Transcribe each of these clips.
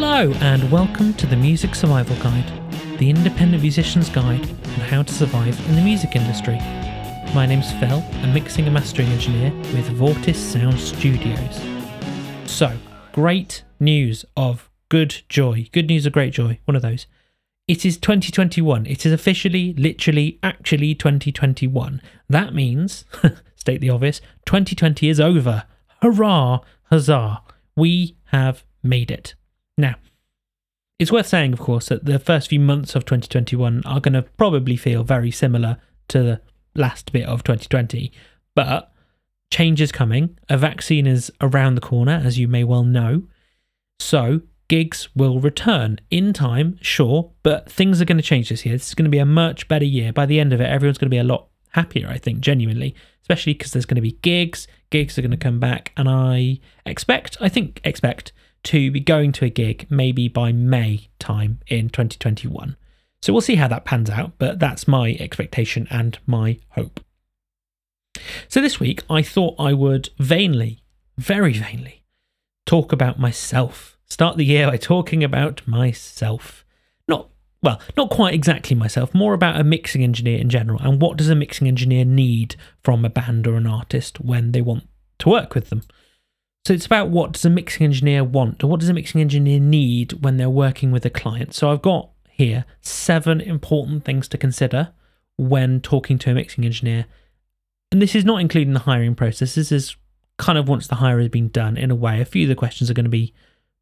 Hello, and welcome to the Music Survival Guide, the independent musician's guide on how to survive in the music industry. My name's Phil, a mixing and mastering engineer with Vortis Sound Studios. So, great news of good joy. Good news of great joy, one of those. It is 2021. It is officially, literally, actually 2021. That means, state the obvious, 2020 is over. Hurrah, huzzah. We have made it. Now, it's worth saying, of course, that the first few months of 2021 are going to probably feel very similar to the last bit of 2020, but change is coming. A vaccine is around the corner, as you may well know. So, gigs will return in time, sure, but things are going to change this year. This is going to be a much better year. By the end of it, everyone's going to be a lot happier, I think, genuinely, especially because there's going to be gigs. Gigs are going to come back, and I expect, I think, expect to be going to a gig maybe by May time in 2021. So we'll see how that pans out, but that's my expectation and my hope. So this week, I thought I would vainly, very vainly, talk about myself. Start the year by talking about myself. Not, well, not quite exactly myself, more about a mixing engineer in general and what does a mixing engineer need from a band or an artist when they want to work with them. So it's about what does a mixing engineer want or what does a mixing engineer need when they're working with a client. So I've got here seven important things to consider when talking to a mixing engineer. And this is not including the hiring process. This is kind of once the hire has been done in a way. A few of the questions are going to be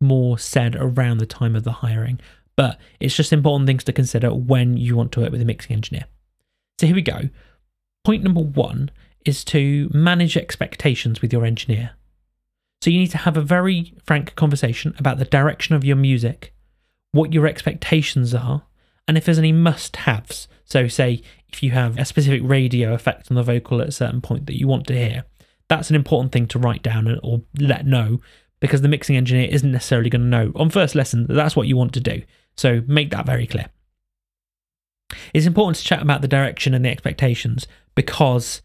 more said around the time of the hiring, but it's just important things to consider when you want to work with a mixing engineer. So here we go. Point number one is to manage expectations with your engineer. So you need to have a very frank conversation about the direction of your music, what your expectations are, and if there's any must haves. So, say if you have a specific radio effect on the vocal at a certain point that you want to hear, that's an important thing to write down or let know because the mixing engineer isn't necessarily going to know on first lesson that that's what you want to do. So, make that very clear. It's important to chat about the direction and the expectations because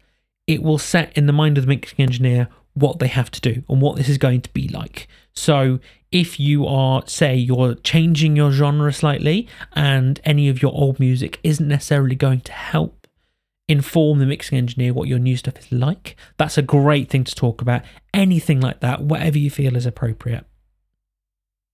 it will set in the mind of the mixing engineer what they have to do and what this is going to be like. So, if you are, say, you're changing your genre slightly and any of your old music isn't necessarily going to help inform the mixing engineer what your new stuff is like, that's a great thing to talk about. Anything like that, whatever you feel is appropriate.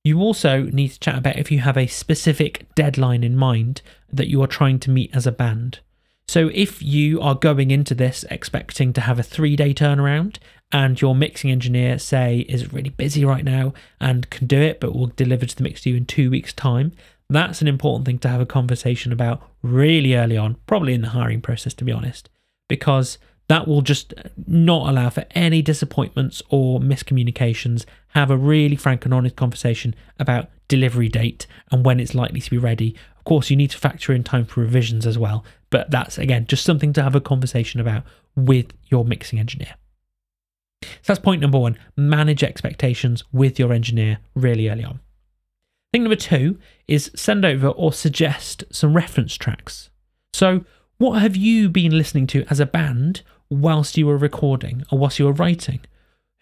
You also need to chat about if you have a specific deadline in mind that you are trying to meet as a band. So, if you are going into this expecting to have a three day turnaround and your mixing engineer, say, is really busy right now and can do it, but will deliver to the mix to you in two weeks' time, that's an important thing to have a conversation about really early on, probably in the hiring process, to be honest, because that will just not allow for any disappointments or miscommunications. Have a really frank and honest conversation about delivery date and when it's likely to be ready. Of course, you need to factor in time for revisions as well, but that's again just something to have a conversation about with your mixing engineer. So that's point number one manage expectations with your engineer really early on. Thing number two is send over or suggest some reference tracks. So, what have you been listening to as a band whilst you were recording or whilst you were writing?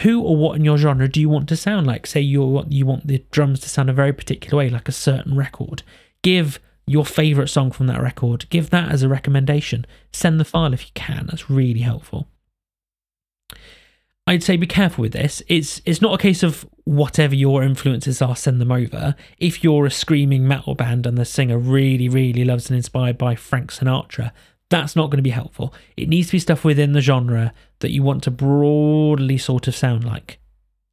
Who or what in your genre do you want to sound like? Say you you want the drums to sound a very particular way, like a certain record. Give your favorite song from that record, give that as a recommendation. Send the file if you can. That's really helpful. I'd say be careful with this. It's it's not a case of whatever your influences are, send them over. If you're a screaming metal band and the singer really, really loves and inspired by Frank Sinatra, that's not going to be helpful. It needs to be stuff within the genre that you want to broadly sort of sound like.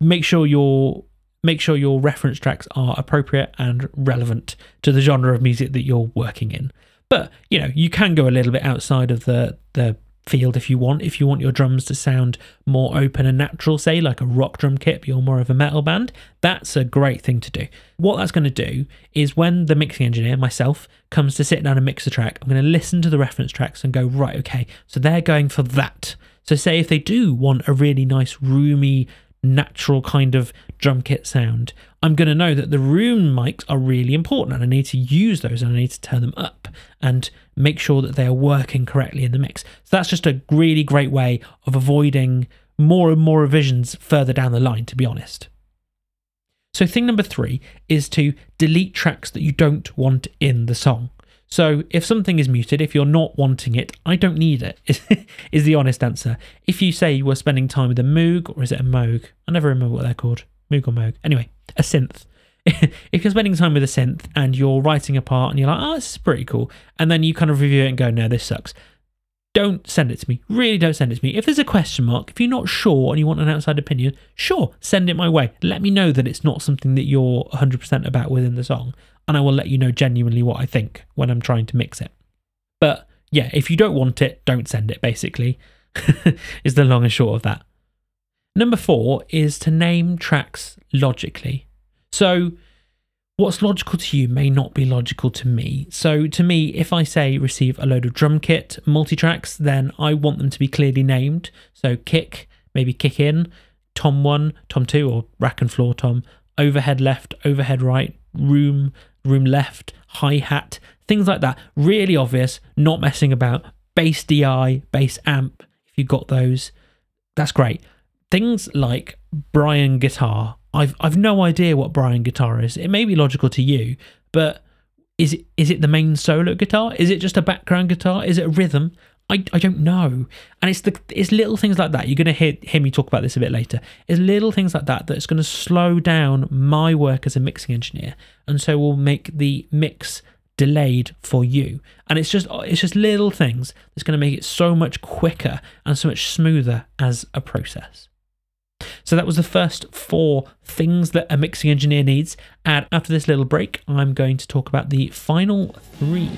Make sure you're make sure your reference tracks are appropriate and relevant to the genre of music that you're working in. But you know, you can go a little bit outside of the the field if you want. If you want your drums to sound more open and natural, say like a rock drum kit, you're more of a metal band, that's a great thing to do. What that's going to do is when the mixing engineer, myself, comes to sit down and mix a track, I'm going to listen to the reference tracks and go, right, okay, so they're going for that. So say if they do want a really nice, roomy, natural kind of drum kit sound, I'm going to know that the room mics are really important and I need to use those and I need to turn them up and make sure that they are working correctly in the mix. So that's just a really great way of avoiding more and more revisions further down the line, to be honest. So, thing number three is to delete tracks that you don't want in the song. So, if something is muted, if you're not wanting it, I don't need it, is, the honest answer. If you say you were spending time with a Moog, or is it a Moog? I never remember what they're called. Moog or Moog. Anyway, a synth. if you're spending time with a synth and you're writing a part and you're like, oh, this is pretty cool, and then you kind of review it and go, no, this sucks, don't send it to me. Really don't send it to me. If there's a question mark, if you're not sure and you want an outside opinion, sure, send it my way. Let me know that it's not something that you're 100% about within the song, and I will let you know genuinely what I think when I'm trying to mix it. But yeah, if you don't want it, don't send it, basically, is the long and short of that. Number four is to name tracks logically. So, what's logical to you may not be logical to me. So, to me, if I say receive a load of drum kit multi tracks, then I want them to be clearly named. So, kick, maybe kick in, tom one, tom two, or rack and floor tom, overhead left, overhead right, room, room left, hi hat, things like that. Really obvious, not messing about. Bass DI, bass amp, if you've got those, that's great. Things like Brian guitar I've I've no idea what Brian guitar is. It may be logical to you, but is it is it the main solo guitar? Is it just a background guitar? Is it a rhythm? I, I don't know. And it's the it's little things like that. You're gonna hear hear me talk about this a bit later. It's little things like that that's gonna slow down my work as a mixing engineer, and so will make the mix delayed for you. And it's just it's just little things that's gonna make it so much quicker and so much smoother as a process. So that was the first four things that a mixing engineer needs. And after this little break, I'm going to talk about the final three.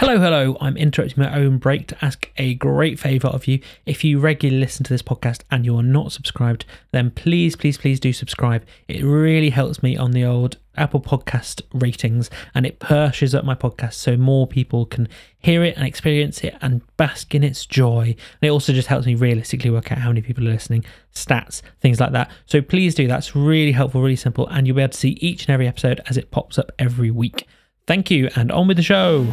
Hello, hello. I'm interrupting my own break to ask a great favour of you. If you regularly listen to this podcast and you're not subscribed, then please, please, please do subscribe. It really helps me on the old Apple Podcast ratings and it pushes up my podcast so more people can hear it and experience it and bask in its joy. And it also just helps me realistically work out how many people are listening, stats, things like that. So please do. That's really helpful, really simple, and you'll be able to see each and every episode as it pops up every week. Thank you, and on with the show.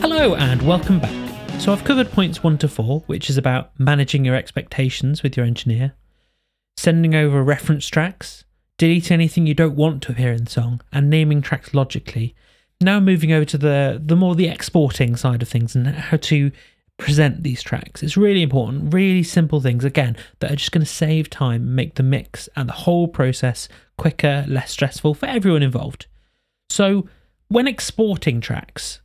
Hello and welcome back. So I've covered points 1 to 4, which is about managing your expectations with your engineer, sending over reference tracks, deleting anything you don't want to appear in the song, and naming tracks logically. Now moving over to the the more the exporting side of things and how to present these tracks. It's really important, really simple things again that are just going to save time, make the mix and the whole process quicker, less stressful for everyone involved. So, when exporting tracks,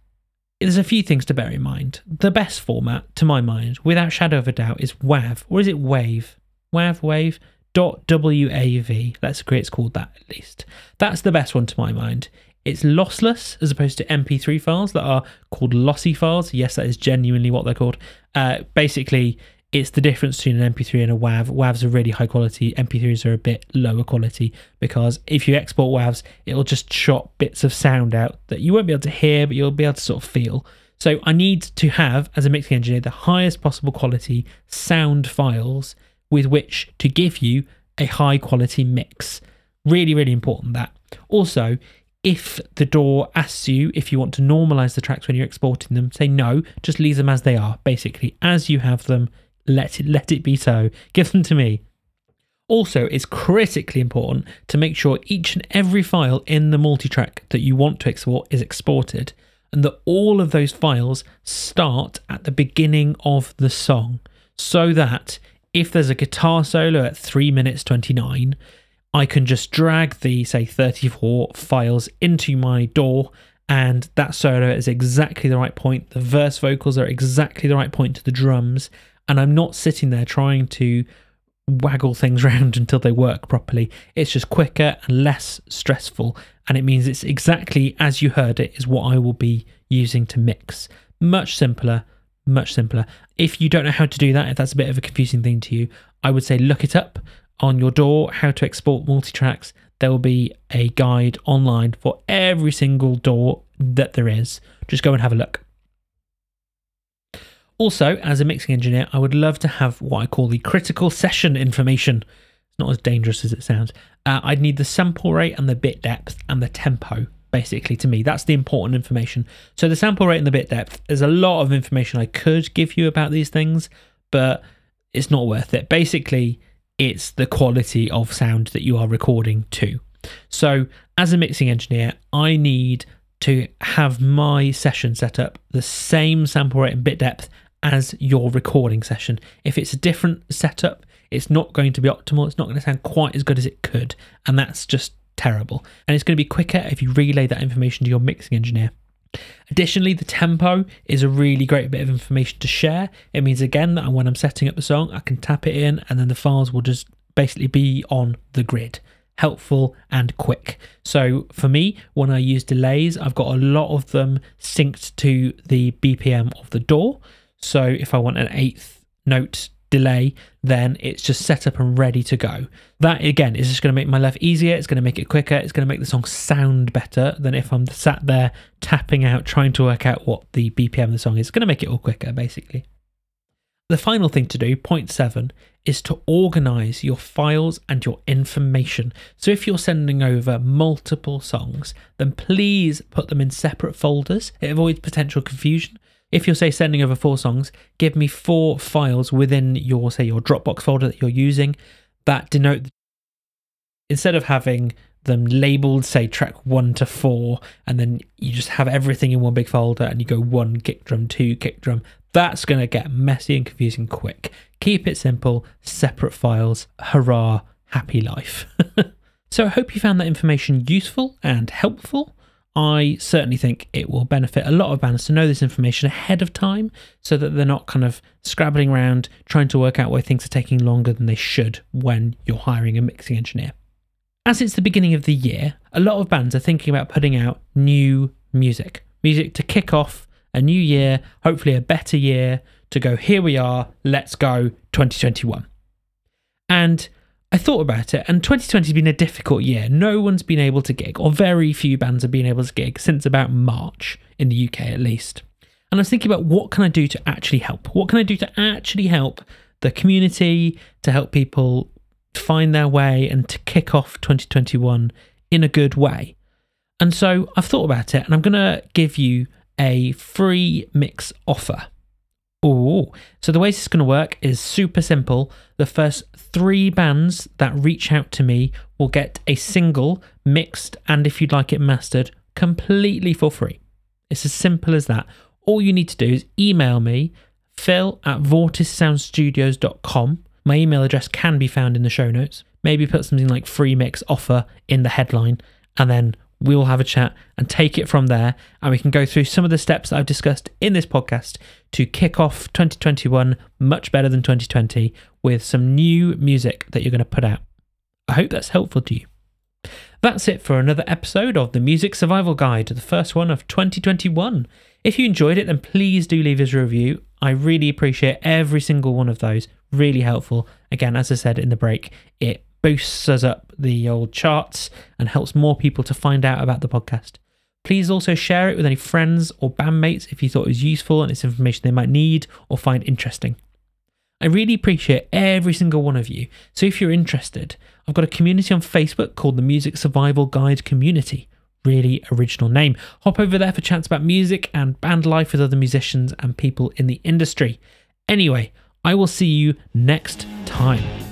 there's a few things to bear in mind. The best format, to my mind, without shadow of a doubt, is WAV, or is it WAVE? WAV, WAVE, dot WAV. Let's agree it's called that at least. That's the best one to my mind. It's lossless as opposed to MP3 files that are called lossy files. Yes, that is genuinely what they're called. Uh, basically, it's the difference between an MP3 and a WAV. WAVs are really high quality, MP3s are a bit lower quality because if you export WAVs, it'll just chop bits of sound out that you won't be able to hear, but you'll be able to sort of feel. So I need to have, as a mixing engineer, the highest possible quality sound files with which to give you a high quality mix. Really, really important that. Also, if the DAW asks you if you want to normalize the tracks when you're exporting them, say no, just leave them as they are, basically, as you have them let it let it be so. Give them to me. Also, it's critically important to make sure each and every file in the multitrack that you want to export is exported and that all of those files start at the beginning of the song so that if there's a guitar solo at 3 minutes 29, I can just drag the, say, 34 files into my DAW, and that solo is exactly the right point. The verse vocals are exactly the right point to the drums, and I'm not sitting there trying to waggle things around until they work properly. It's just quicker and less stressful, and it means it's exactly as you heard it is what I will be using to mix. Much simpler, much simpler. If you don't know how to do that, if that's a bit of a confusing thing to you, I would say look it up on your DAW how to export multi tracks. There will be a guide online for every single DAW that there is. Just go and have a look. Also, as a mixing engineer, I would love to have what I call the critical session information. It's not as dangerous as it sounds. Uh, I'd need the sample rate and the bit depth and the tempo. basically to me. That's the important information. So the sample rate and the bit depth, there's a lot of information I could give you about these things, but it's not worth it. Basically, it's the quality of sound that you are recording to. So as a mixing engineer, I need to have my session set up the same sample rate and bit depth as your recording session. If it's a different setup, it's not going to be optimal. It's not going to sound quite as good as it could. And that's just terrible. And it's going to be quicker if you relay that information to your mixing engineer. Additionally, the tempo is a really great bit of information to share. It means again that when I'm setting up the song, I can tap it in and then the files will just basically be on the grid. Helpful and quick. So for me, when I use delays, I've got a lot of them synced to the BPM of the DAW. So if I want an eighth note delay, then it's just set up and ready to go. That again is just going to make my life easier. It's going to make it quicker. It's going to make the song sound better than if I'm sat there tapping out trying to work out what the BPM of the song is. It's going to make it all quicker, basically. The final thing to do, point seven, is to organize your files and your information. So if you're sending over multiple songs, then please put them in separate folders. It avoids potential confusion. If you're say sending over four songs, give me four files within your say your Dropbox folder that you're using that denote instead of having them labeled say track 1 to 4 and then you just have everything in one big folder and you go one kick drum, two kick drum, that's going to get messy and confusing quick. Keep it simple, separate files. Hurrah, happy life. so I hope you found that information useful and helpful. I certainly think it will benefit a lot of bands to know this information ahead of time so that they're not kind of scrabbling around trying to work out why things are taking longer than they should when you're hiring a mixing engineer. As it's the beginning of the year, a lot of bands are thinking about putting out new music. Music to kick off a new year, hopefully a better year, to go, here we are, let's go 2021. And I thought about it, and 2020 has been a difficult year. No one's been able to gig, or very few bands have been able to gig since about March, in the UK at least. And I was thinking about what can I do to actually help? What can I do to actually help the community, to help people find their way and to kick off 2021 in a good way? And so I've thought about it, and I'm going to give you a free mix offer. Oh, so the way this is going to work is super simple. The first three bands that reach out to me will get a single mixed and if you'd like it mastered completely for free. It's as simple as that. All you need to do is email me, phil at vortissoundstudios.com. My email address can be found in the show notes. Maybe put something like free mix offer in the headline and then we will have a chat and take it from there. And we can go through some of the steps that I've discussed in this podcast to kick off 2021 much better than 2020 with some new music that you're going to put out. I hope that's helpful to you. That's it for another episode of the Music Survival Guide, the first one of 2021. If you enjoyed it, then please do leave us a review. I really appreciate every single one of those. Really helpful. Again, as I said in the break, it boosts us up the old charts and helps more people to find out about the podcast. Please also share it with any friends or bandmates if you thought it was useful and it's information they might need or find interesting. I really appreciate every single one of you. So if you're interested, I've got a community on Facebook called the Music Survival Guide Community. Really original name. Hop over there for chats about music and band life with other musicians and people in the industry. Anyway, I will see you next time.